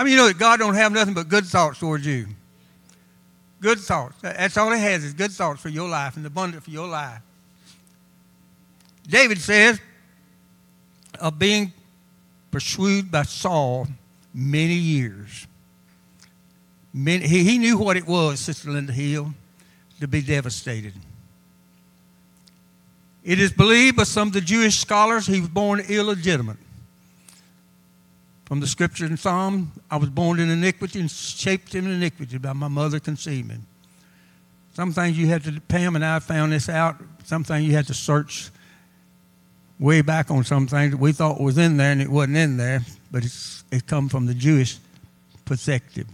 How many know that God don't have nothing but good thoughts towards you? Good thoughts. That's all he has is good thoughts for your life and abundant for your life. David says of being pursued by Saul many years. Many, he, he knew what it was, Sister Linda Hill, to be devastated. It is believed by some of the Jewish scholars he was born illegitimate. From the scripture in Psalm, I was born in iniquity and shaped in iniquity by my mother conceiving. me. Some things you have to, Pam and I found this out. Some things you had to search way back on some things that we thought was in there and it wasn't in there, but it's, it come from the Jewish perspective.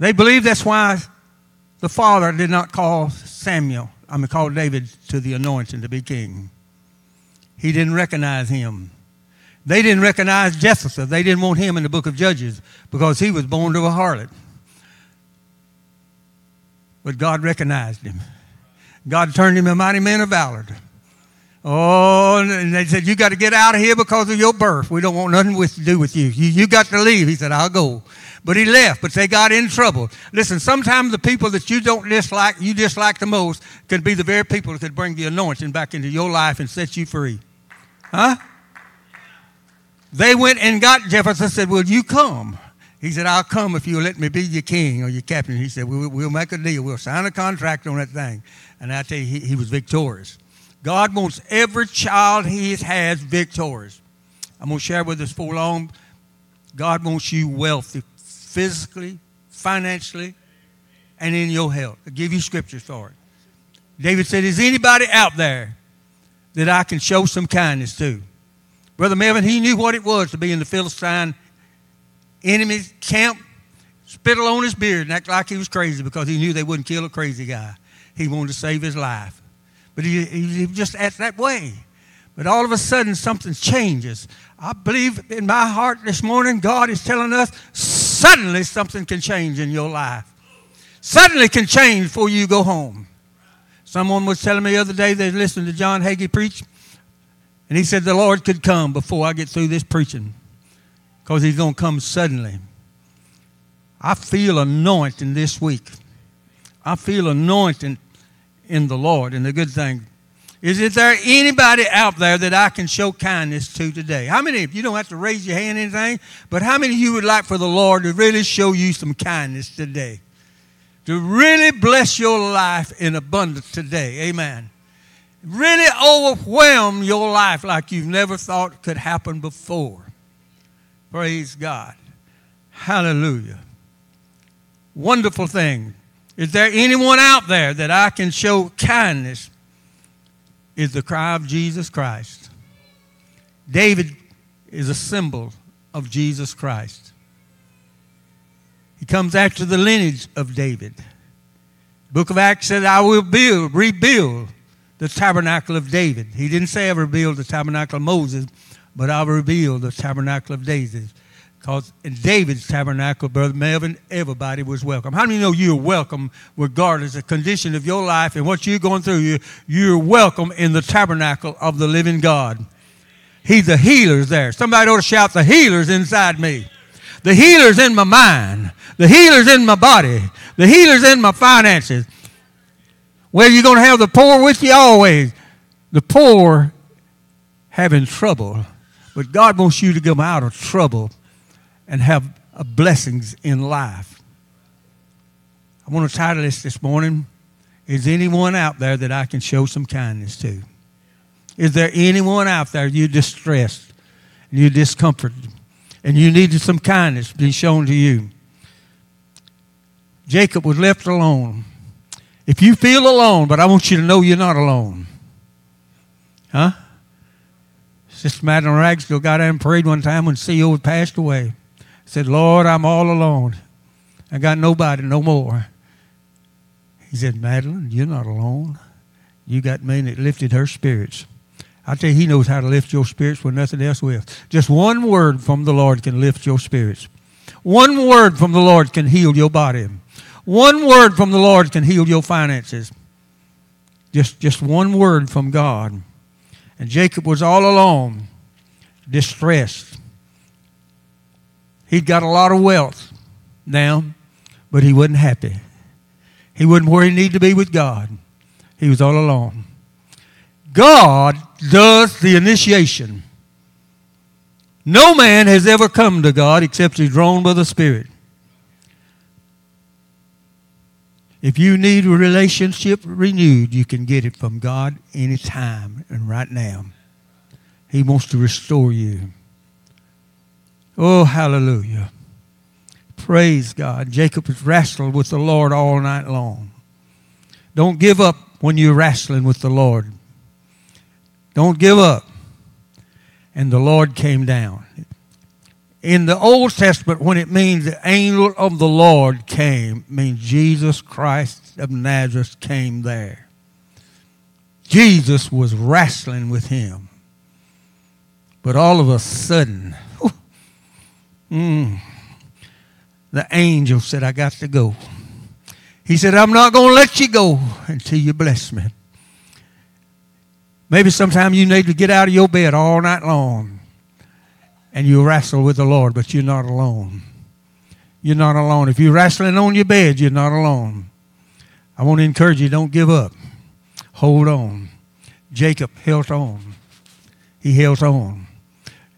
They believe that's why the father did not call Samuel, I mean, call David to the anointing to be king. He didn't recognize him. They didn't recognize Jephthah. They didn't want him in the book of Judges because he was born to a harlot. But God recognized him. God turned him a mighty man of valor. Oh, and they said, You got to get out of here because of your birth. We don't want nothing with, to do with you. you. You got to leave. He said, I'll go. But he left, but they got in trouble. Listen, sometimes the people that you don't dislike, you dislike the most, can be the very people that bring the anointing back into your life and set you free. Huh? They went and got Jephthah said, Will you come? He said, I'll come if you'll let me be your king or your captain. He said, We'll, we'll make a deal. We'll sign a contract on that thing. And I tell you, he, he was victorious. God wants every child he has victorious. I'm going to share with us for long. God wants you wealthy, physically, financially, and in your health. I'll give you scriptures for it. David said, Is anybody out there that I can show some kindness to? Brother Melvin, he knew what it was to be in the Philistine enemy camp, spittle on his beard, and act like he was crazy because he knew they wouldn't kill a crazy guy. He wanted to save his life. But he, he just acted that way. But all of a sudden, something changes. I believe in my heart this morning, God is telling us suddenly something can change in your life. Suddenly can change before you go home. Someone was telling me the other day they listened to John Hagee preach. And he said, The Lord could come before I get through this preaching because he's going to come suddenly. I feel anointing this week. I feel anointing in the Lord and the good thing. Is it there anybody out there that I can show kindness to today? How many of you don't have to raise your hand anything, but how many of you would like for the Lord to really show you some kindness today? To really bless your life in abundance today. Amen really overwhelm your life like you've never thought could happen before. Praise God. Hallelujah. Wonderful thing. Is there anyone out there that I can show kindness? Is the cry of Jesus Christ. David is a symbol of Jesus Christ. He comes after the lineage of David. book of Acts said, I will build, rebuild the tabernacle of David. He didn't say I revealed the tabernacle of Moses, but I revealed the tabernacle of David. Because in David's tabernacle, Brother Melvin, everybody was welcome. How many know you're welcome regardless of the condition of your life and what you're going through? You're welcome in the tabernacle of the living God. He's the healer's there. Somebody ought to shout, the healer's inside me. The healer's in my mind. The healer's in my body. The healer's in my finances. Well, you're going to have the poor with you always. The poor having trouble. But God wants you to come out of trouble and have uh, blessings in life. I want to title this this morning Is anyone out there that I can show some kindness to? Is there anyone out there you're distressed and you're discomforted and you needed some kindness to be shown to you? Jacob was left alone if you feel alone, but I want you to know you're not alone. Huh? Sister Madeline Ragsdale got out and prayed one time when CEO had passed away. Said, Lord, I'm all alone. I got nobody no more. He said, Madeline, you're not alone. You got me, and it lifted her spirits. I tell you, he knows how to lift your spirits when nothing else will. Just one word from the Lord can lift your spirits. One word from the Lord can heal your body. One word from the Lord can heal your finances. Just, just one word from God. And Jacob was all alone, distressed. He'd got a lot of wealth now, but he wasn't happy. He wasn't where he needed to be with God. He was all alone. God does the initiation. No man has ever come to God except he's drawn by the Spirit. If you need a relationship renewed, you can get it from God anytime and right now. He wants to restore you. Oh, hallelujah. Praise God. Jacob wrestled with the Lord all night long. Don't give up when you're wrestling with the Lord. Don't give up. And the Lord came down. In the Old Testament, when it means the angel of the Lord came, means Jesus Christ of Nazareth came there. Jesus was wrestling with him. But all of a sudden, mm, the angel said, I got to go. He said, I'm not going to let you go until you bless me. Maybe sometime you need to get out of your bed all night long and you wrestle with the Lord, but you're not alone. You're not alone. If you're wrestling on your bed, you're not alone. I want to encourage you, don't give up. Hold on. Jacob held on. He held on.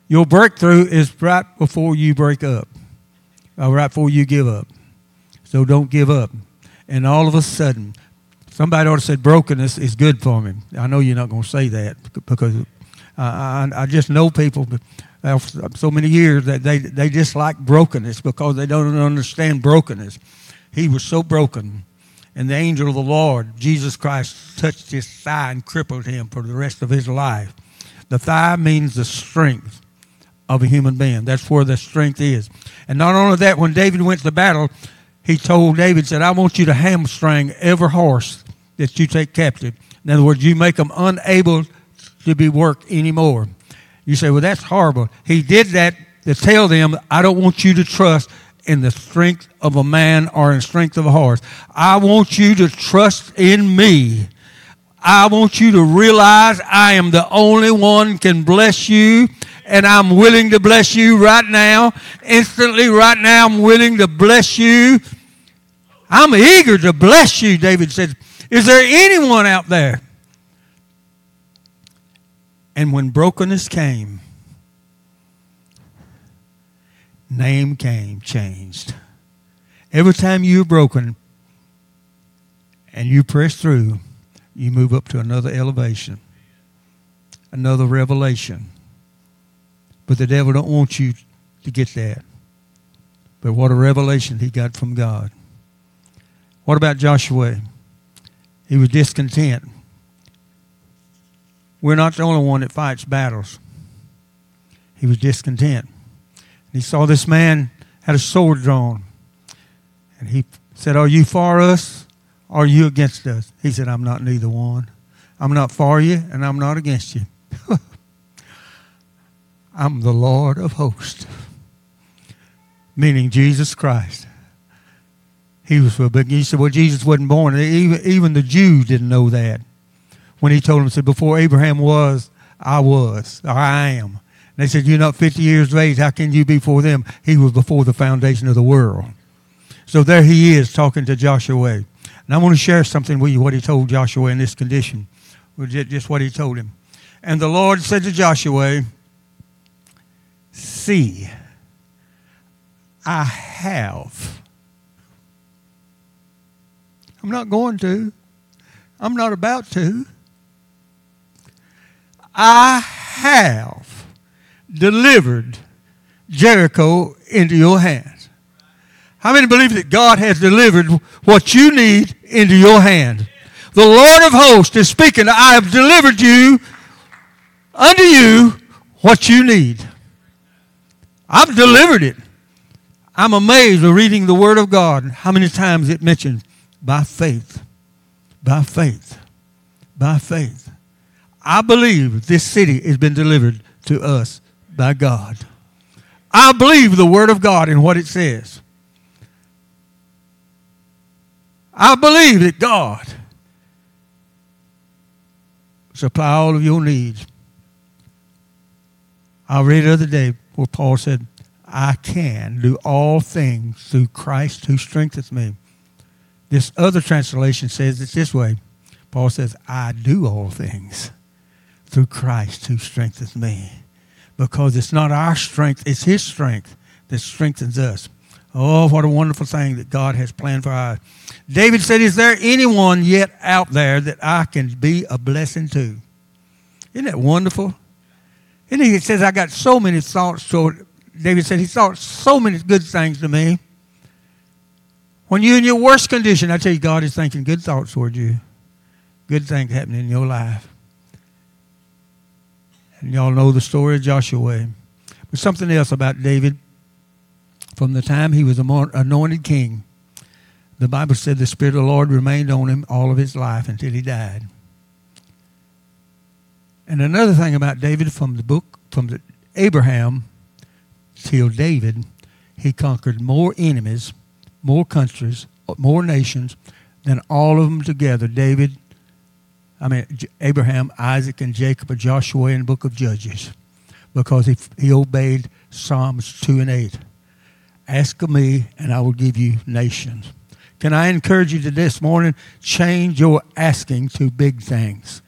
Your breakthrough is right before you break up, uh, right before you give up. So don't give up. And all of a sudden, somebody ought to say brokenness is good for me. I know you're not going to say that because I, I, I just know people so many years that they, they just like brokenness because they don't understand brokenness. He was so broken. And the angel of the Lord, Jesus Christ, touched his thigh and crippled him for the rest of his life. The thigh means the strength of a human being. That's where the strength is. And not only that, when David went to battle, he told David, said, I want you to hamstring every horse that you take captive. In other words, you make them unable to be worked anymore. You say, well, that's horrible. He did that to tell them, I don't want you to trust in the strength of a man or in strength of a horse. I want you to trust in me. I want you to realize I am the only one can bless you and I'm willing to bless you right now. Instantly, right now, I'm willing to bless you. I'm eager to bless you, David said. Is there anyone out there? And when brokenness came, name came, changed. Every time you're broken and you press through, you move up to another elevation, another revelation. But the devil don't want you to get that. But what a revelation he got from God. What about Joshua? He was discontent. We're not the only one that fights battles. He was discontent. And he saw this man had a sword drawn. And he said, Are you for us? Or are you against us? He said, I'm not neither one. I'm not for you, and I'm not against you. I'm the Lord of hosts, meaning Jesus Christ. He was for big. He said, well, Jesus wasn't born. Even, even the Jews didn't know that. When he told them, said, before Abraham was, I was, or I am. And they said, you're not 50 years of age. How can you be before them? He was before the foundation of the world. So there he is talking to Joshua. And I want to share something with you, what he told Joshua in this condition. Just what he told him. And the Lord said to Joshua, see. I have. I'm not going to. I'm not about to. I have delivered Jericho into your hands. How many believe that God has delivered what you need into your hand? The Lord of hosts is speaking. I have delivered you unto you what you need. I've delivered it. I'm amazed at reading the Word of God, how many times it mentions by faith, by faith, by faith. I believe this city has been delivered to us by God. I believe the Word of God and what it says. I believe that God supply all of your needs. I read the other day where Paul said, I can do all things through Christ who strengthens me. This other translation says it this way Paul says, I do all things through Christ who strengthens me. Because it's not our strength, it's His strength that strengthens us. Oh, what a wonderful thing that God has planned for us. David said, Is there anyone yet out there that I can be a blessing to? Isn't that wonderful? And he says, I got so many thoughts toward, David said, he thought so many good things to me. When you're in your worst condition, I tell you, God is thinking good thoughts toward you. Good things happening in your life. And y'all know the story of Joshua. But something else about David. From the time he was anointed king, the Bible said the Spirit of the Lord remained on him all of his life until he died. And another thing about David from the book, from the Abraham till David, he conquered more enemies, more countries, more nations than all of them together. David, I mean, Abraham, Isaac, and Jacob, and Joshua in the book of Judges, because he, he obeyed Psalms 2 and 8. Ask of me, and I will give you nations. Can I encourage you to this morning? Change your asking to big things.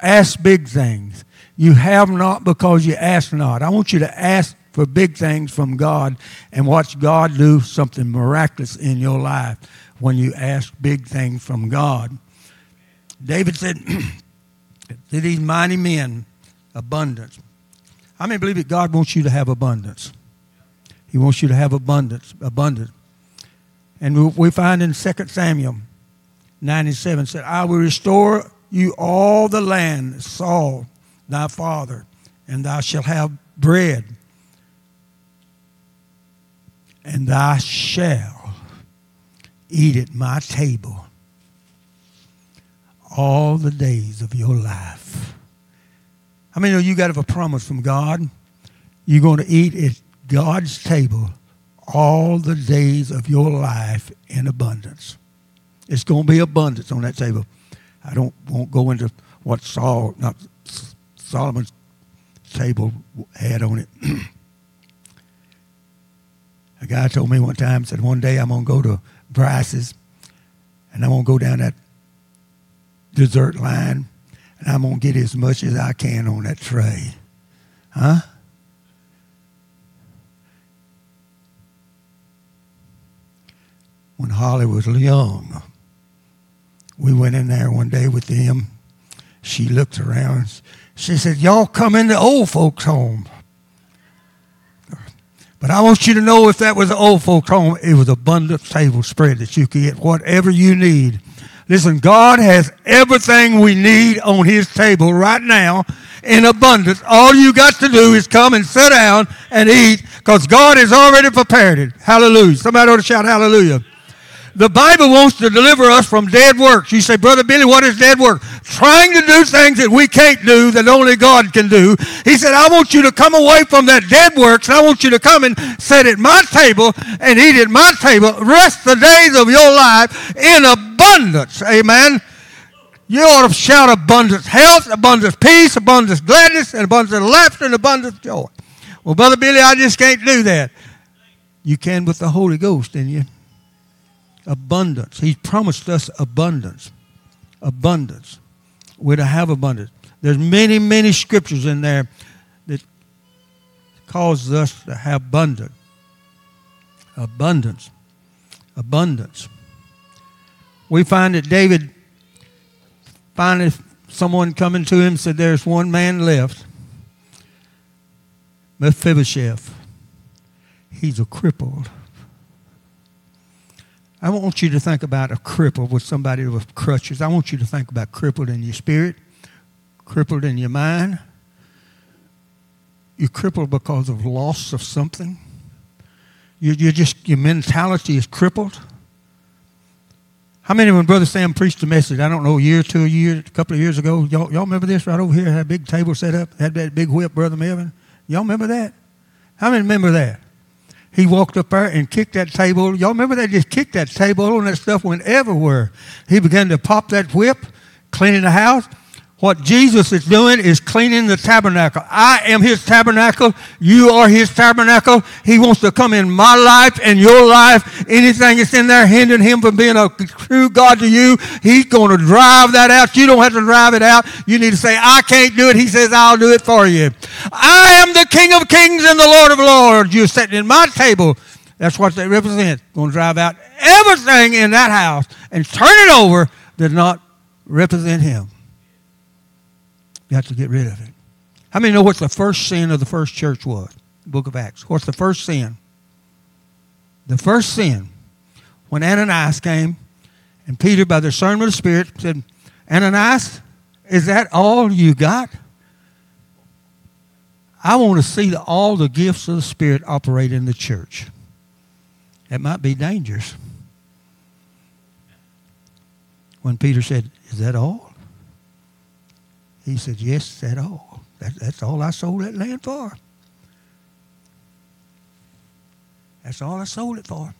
Ask big things. You have not because you ask not. I want you to ask for big things from God and watch God do something miraculous in your life when you ask big things from God. David said to these mighty men, abundance. I mean, believe it, God wants you to have abundance. He wants you to have abundance, abundance. And we find in 2 Samuel 97 said, I will restore you all the land, Saul, thy father, and thou shalt have bread, and thou shalt eat at my table all the days of your life. I mean, you got a promise from God. You're going to eat at God's table all the days of your life in abundance. It's going to be abundance on that table. I don't won't go into what Saul, not Solomon's table had on it. a guy told me one time, said, one day I'm going to go to Bryce's and I'm going to go down that dessert line and I'm going to get as much as I can on that tray. Huh? When Holly was young, we went in there one day with them. She looked around. She said, Y'all come in the old folks' home. But I want you to know if that was an old folks' home, it was a abundant table spread that you could get whatever you need. Listen, God has everything we need on His table right now in abundance. All you got to do is come and sit down and eat because God has already prepared it. Hallelujah. Somebody ought to shout hallelujah. The Bible wants to deliver us from dead works. You say, Brother Billy, what is dead work? Trying to do things that we can't do, that only God can do. He said, I want you to come away from that dead works, I want you to come and sit at my table and eat at my table. Rest the days of your life in abundance. Amen. You ought to shout abundance health, abundance peace, abundance gladness, and abundance of laughter, and abundance joy. Well, Brother Billy, I just can't do that. You can with the Holy Ghost in you abundance. He's promised us abundance. Abundance. We're to have abundance. There's many, many scriptures in there that causes us to have abundance. Abundance. Abundance. We find that David finally someone coming to him said, There's one man left. Mephibosheth. He's a crippled. I want you to think about a cripple with somebody with crutches. I want you to think about crippled in your spirit, crippled in your mind. You're crippled because of loss of something. You, you just your mentality is crippled. How many when Brother Sam preached a message, I don't know, a year, two a year, a couple of years ago, y'all, y'all remember this right over here? Had a big table set up, had that big whip, Brother Melvin. Y'all remember that? How many remember that? He walked up there and kicked that table. Y'all remember they just kicked that table and that stuff went everywhere. He began to pop that whip, cleaning the house. What Jesus is doing is cleaning the tabernacle. I am his tabernacle. You are his tabernacle. He wants to come in my life and your life. Anything that's in there hindering him from being a true God to you, he's going to drive that out. You don't have to drive it out. You need to say, I can't do it. He says, I'll do it for you. I am the King of kings and the Lord of lords. You're sitting in my table. That's what they represent. Going to drive out everything in that house and turn it over that not represent him. You have to get rid of it. How many know what the first sin of the first church was? Book of Acts. What's the first sin? The first sin, when Ananias came, and Peter, by the discernment of the Spirit, said, Ananias, is that all you got? I want to see the, all the gifts of the Spirit operate in the church. That might be dangerous. When Peter said, Is that all? He said, Yes, that's all. That, that's all I sold that land for. That's all I sold it for.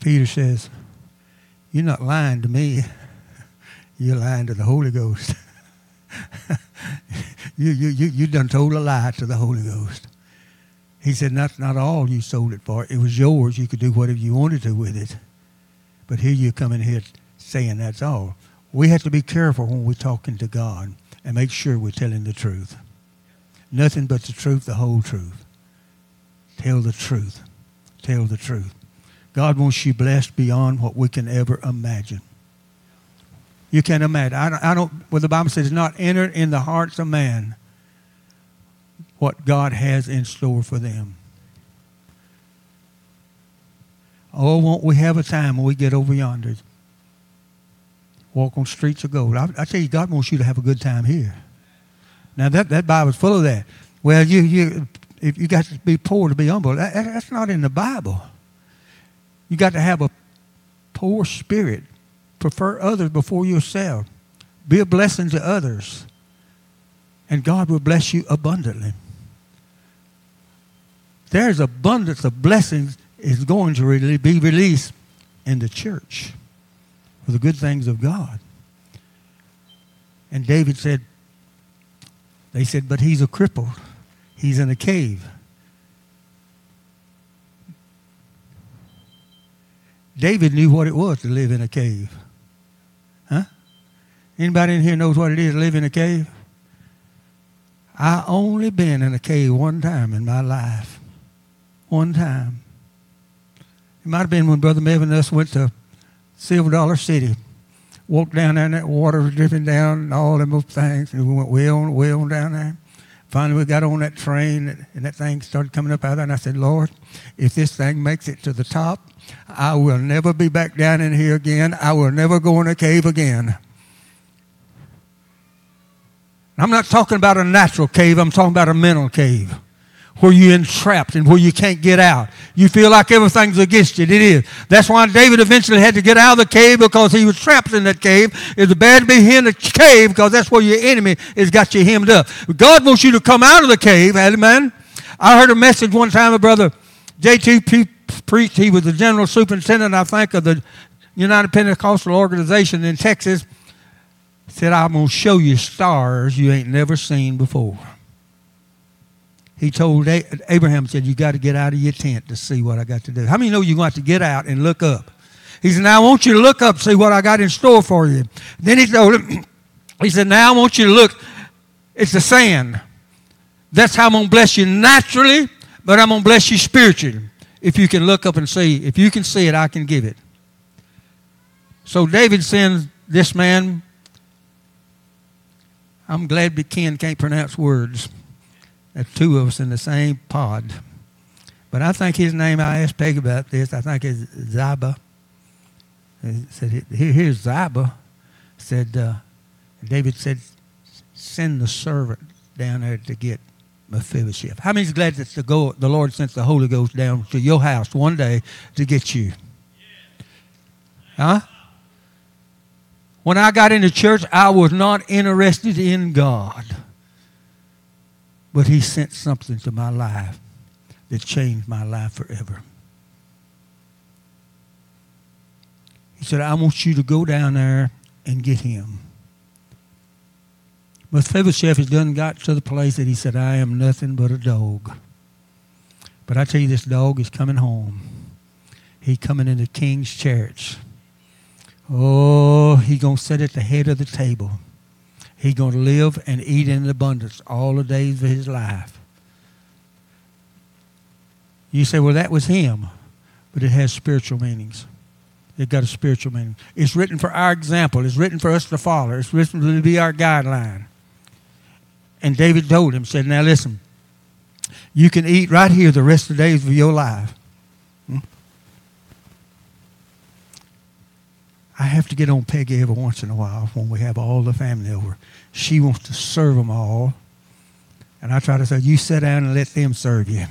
Peter says, You're not lying to me. You're lying to the Holy Ghost. you, you, you, you done told a lie to the Holy Ghost. He said, That's not all you sold it for. It was yours. You could do whatever you wanted to with it. But here you come in here saying that's all. We have to be careful when we're talking to God and make sure we're telling the truth. Nothing but the truth, the whole truth. Tell the truth. Tell the truth. God wants you blessed beyond what we can ever imagine. You can't imagine. I don't, I don't well, the Bible says, not entered in the hearts of man what God has in store for them. Oh, won't we have a time when we get over yonder? Walk on streets of gold. I, I tell you, God wants you to have a good time here. Now that that Bible's full of that. Well, you you if you got to be poor to be humble, that, that's not in the Bible. You got to have a poor spirit. Prefer others before yourself. Be a blessing to others. And God will bless you abundantly. There's abundance of blessings is going to really be released in the church for the good things of God. And David said, they said, but he's a cripple. He's in a cave. David knew what it was to live in a cave. Huh? Anybody in here knows what it is to live in a cave? I only been in a cave one time in my life. One time. It might have been when Brother Melvin and us went to Silver Dollar City. Walked down there and that water was dripping down and all them things. And we went way on, way on down there. Finally, we got on that train and that thing started coming up out of there. And I said, Lord, if this thing makes it to the top, I will never be back down in here again. I will never go in a cave again. I'm not talking about a natural cave. I'm talking about a mental cave where you're entrapped and where you can't get out. You feel like everything's against you. It is. That's why David eventually had to get out of the cave because he was trapped in that cave. It's bad to be in the cave because that's where your enemy has got you hemmed up. God wants you to come out of the cave. Amen. I heard a message one time a Brother J.T. preached. He was the general superintendent, I think, of the United Pentecostal Organization in Texas. Said, I'm going to show you stars you ain't never seen before he told Abraham, said, You got to get out of your tent to see what I got to do. How many know you're going to have to get out and look up? He said, Now I want you to look up, see what I got in store for you. Then he told him, He said, Now I want you to look. It's the sand. That's how I'm going to bless you naturally, but I'm going to bless you spiritually. If you can look up and see, if you can see it, I can give it. So David sends this man. I'm glad Ken can't pronounce words. There's two of us in the same pod. But I think his name, I asked Peg about this, I think it's Ziba. He said, here's Ziba. Said, uh, David said, send the servant down there to get Mephibosheth. How many's glad that the, go, the Lord sent the Holy Ghost down to your house one day to get you? Huh? When I got into church, I was not interested in God. But he sent something to my life that changed my life forever. He said, I want you to go down there and get him. Mephibosheth has done got to the place that he said, I am nothing but a dog. But I tell you, this dog is coming home. He coming in the king's church. Oh, he going to sit at the head of the table. He going to live and eat in abundance all the days of his life. You say, well, that was him. But it has spiritual meanings. It got a spiritual meaning. It's written for our example. It's written for us to follow. It's written to be our guideline. And David told him, said, now listen, you can eat right here the rest of the days of your life. I have to get on Peggy every once in a while when we have all the family over. She wants to serve them all. And I try to say, you sit down and let them serve you.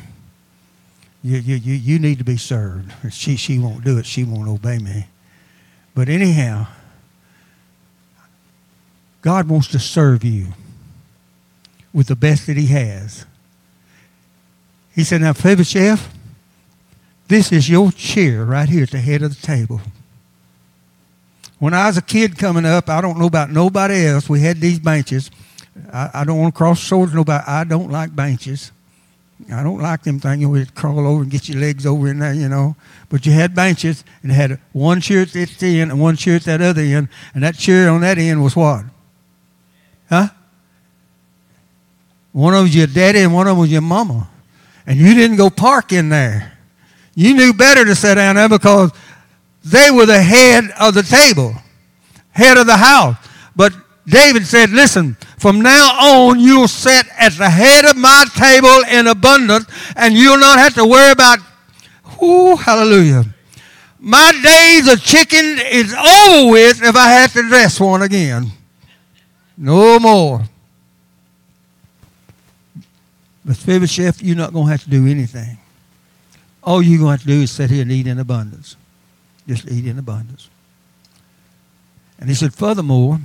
You, you, you, you need to be served. She, she won't do it. She won't obey me. But anyhow, God wants to serve you with the best that he has. He said, Now, Mephibosheth, this is your chair right here at the head of the table. When I was a kid coming up, I don't know about nobody else. We had these benches. I, I don't want to cross swords nobody. I don't like benches. I don't like them things you know, crawl over and get your legs over in there, you know. But you had benches and had one chair at this end and one chair at that other end, and that chair on that end was what? Huh? One of them was your daddy and one of them was your mama and you didn't go park in there. You knew better to sit down there because they were the head of the table, head of the house. But David said, Listen, from now on, you'll sit at the head of my table in abundance, and you'll not have to worry about, whoo, hallelujah. My days of chicken is over with if I have to dress one again. No more. Mephibosheth, you're not going to have to do anything. All you're going to have to do is sit here and eat in abundance. Just eat in abundance. And he said, furthermore,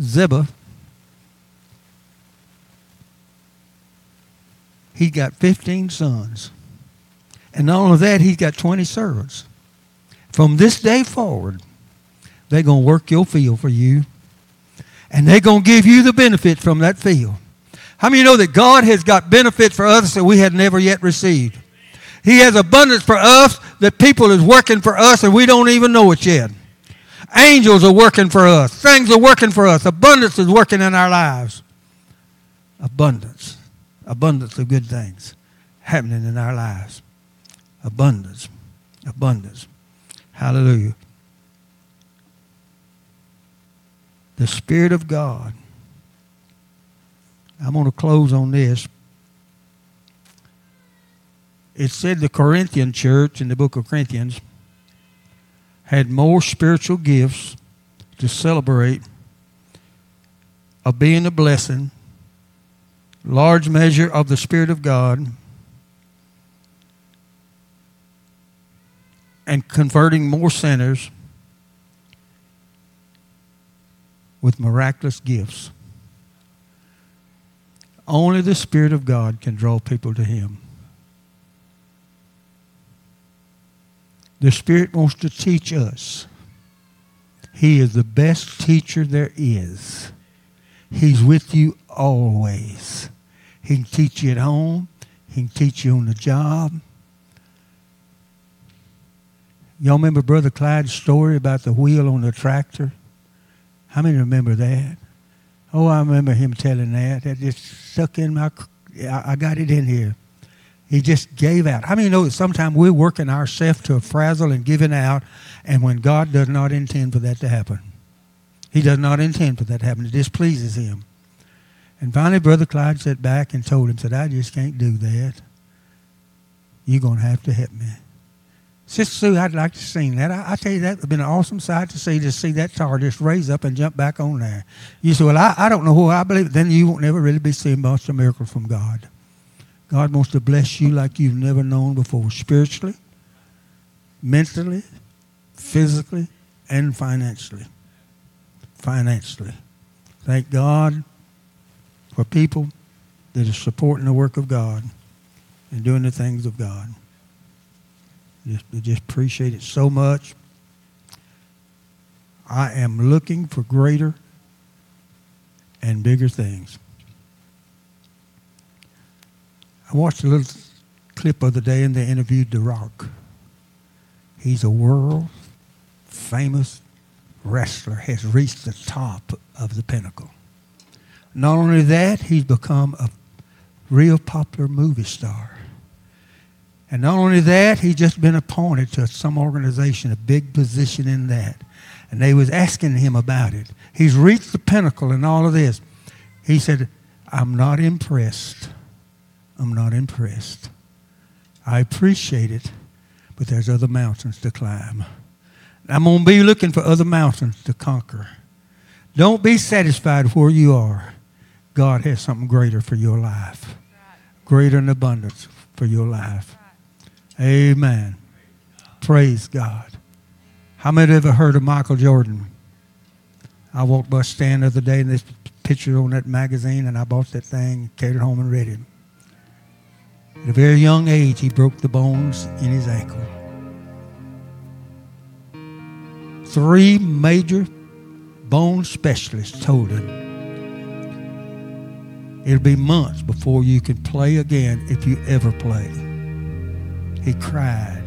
Ziba, he got 15 sons. And not only that, he's got 20 servants. From this day forward, they're going to work your field for you. And they're going to give you the benefit from that field. How many know that God has got benefits for us that we had never yet received? He has abundance for us that people is working for us and we don't even know it yet. Angels are working for us. Things are working for us. Abundance is working in our lives. Abundance. Abundance of good things happening in our lives. Abundance. Abundance. Hallelujah. The Spirit of God I'm going to close on this. It said the Corinthian church in the book of Corinthians had more spiritual gifts to celebrate of being a blessing, large measure of the Spirit of God, and converting more sinners with miraculous gifts. Only the Spirit of God can draw people to Him. The Spirit wants to teach us. He is the best teacher there is. He's with you always. He can teach you at home. He can teach you on the job. Y'all remember Brother Clyde's story about the wheel on the tractor? How many remember that? Oh, I remember him telling that. That just stuck in my. I got it in here. He just gave out. How many know that sometimes we're working ourselves to a frazzle and giving out, and when God does not intend for that to happen, He does not intend for that to happen. It displeases Him. And finally, Brother Clyde sat back and told him, said, I just can't do that. You're going to have to help me. Sister Sue, I'd like to see that. I, I, tell you, that would have been an awesome sight to see, to see that tar just raise up and jump back on there. You say, well, I, I don't know who I believe. Then you won't never really be seeing much of miracle from God. God wants to bless you like you've never known before, spiritually, mentally, physically, and financially. Financially. Thank God for people that are supporting the work of God and doing the things of God. Just, just appreciate it so much. I am looking for greater and bigger things. I watched a little clip of the day and they interviewed The Rock. He's a world famous wrestler, has reached the top of the pinnacle. Not only that, he's become a real popular movie star. And not only that, he's just been appointed to some organization, a big position in that. And they was asking him about it. He's reached the pinnacle in all of this. He said, I'm not impressed. I'm not impressed. I appreciate it, but there's other mountains to climb. I'm going to be looking for other mountains to conquer. Don't be satisfied where you are. God has something greater for your life, greater in abundance for your life. Amen. Praise God. How many ever heard of Michael Jordan? I walked by stand the other day and this picture on that magazine, and I bought that thing, carried it home, and read it. At a very young age, he broke the bones in his ankle. Three major bone specialists told him it'll be months before you can play again if you ever play. He cried.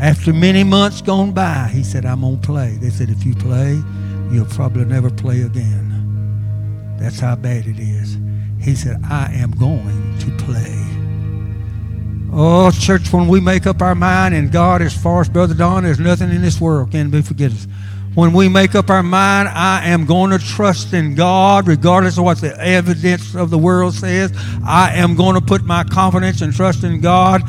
After many months gone by, he said, I'm going to play. They said, if you play, you'll probably never play again. That's how bad it is. He said, I am going to play. Oh, church, when we make up our mind and God, as far as Brother Don, there's nothing in this world can be forgiven. When we make up our mind, I am going to trust in God, regardless of what the evidence of the world says. I am going to put my confidence and trust in God.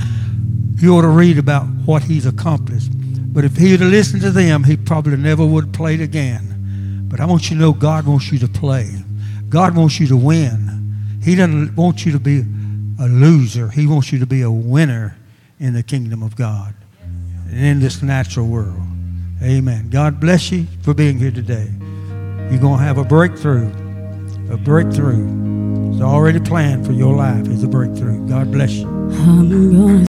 You ought to read about what He's accomplished. But if He'd listened to them, He probably never would have played again. But I want you to know God wants you to play. God wants you to win. He doesn't want you to be a loser. He wants you to be a winner in the kingdom of God and in this natural world. Amen. God bless you for being here today. You're going to have a breakthrough. A breakthrough. It's already planned for your life. It's a breakthrough. God bless you.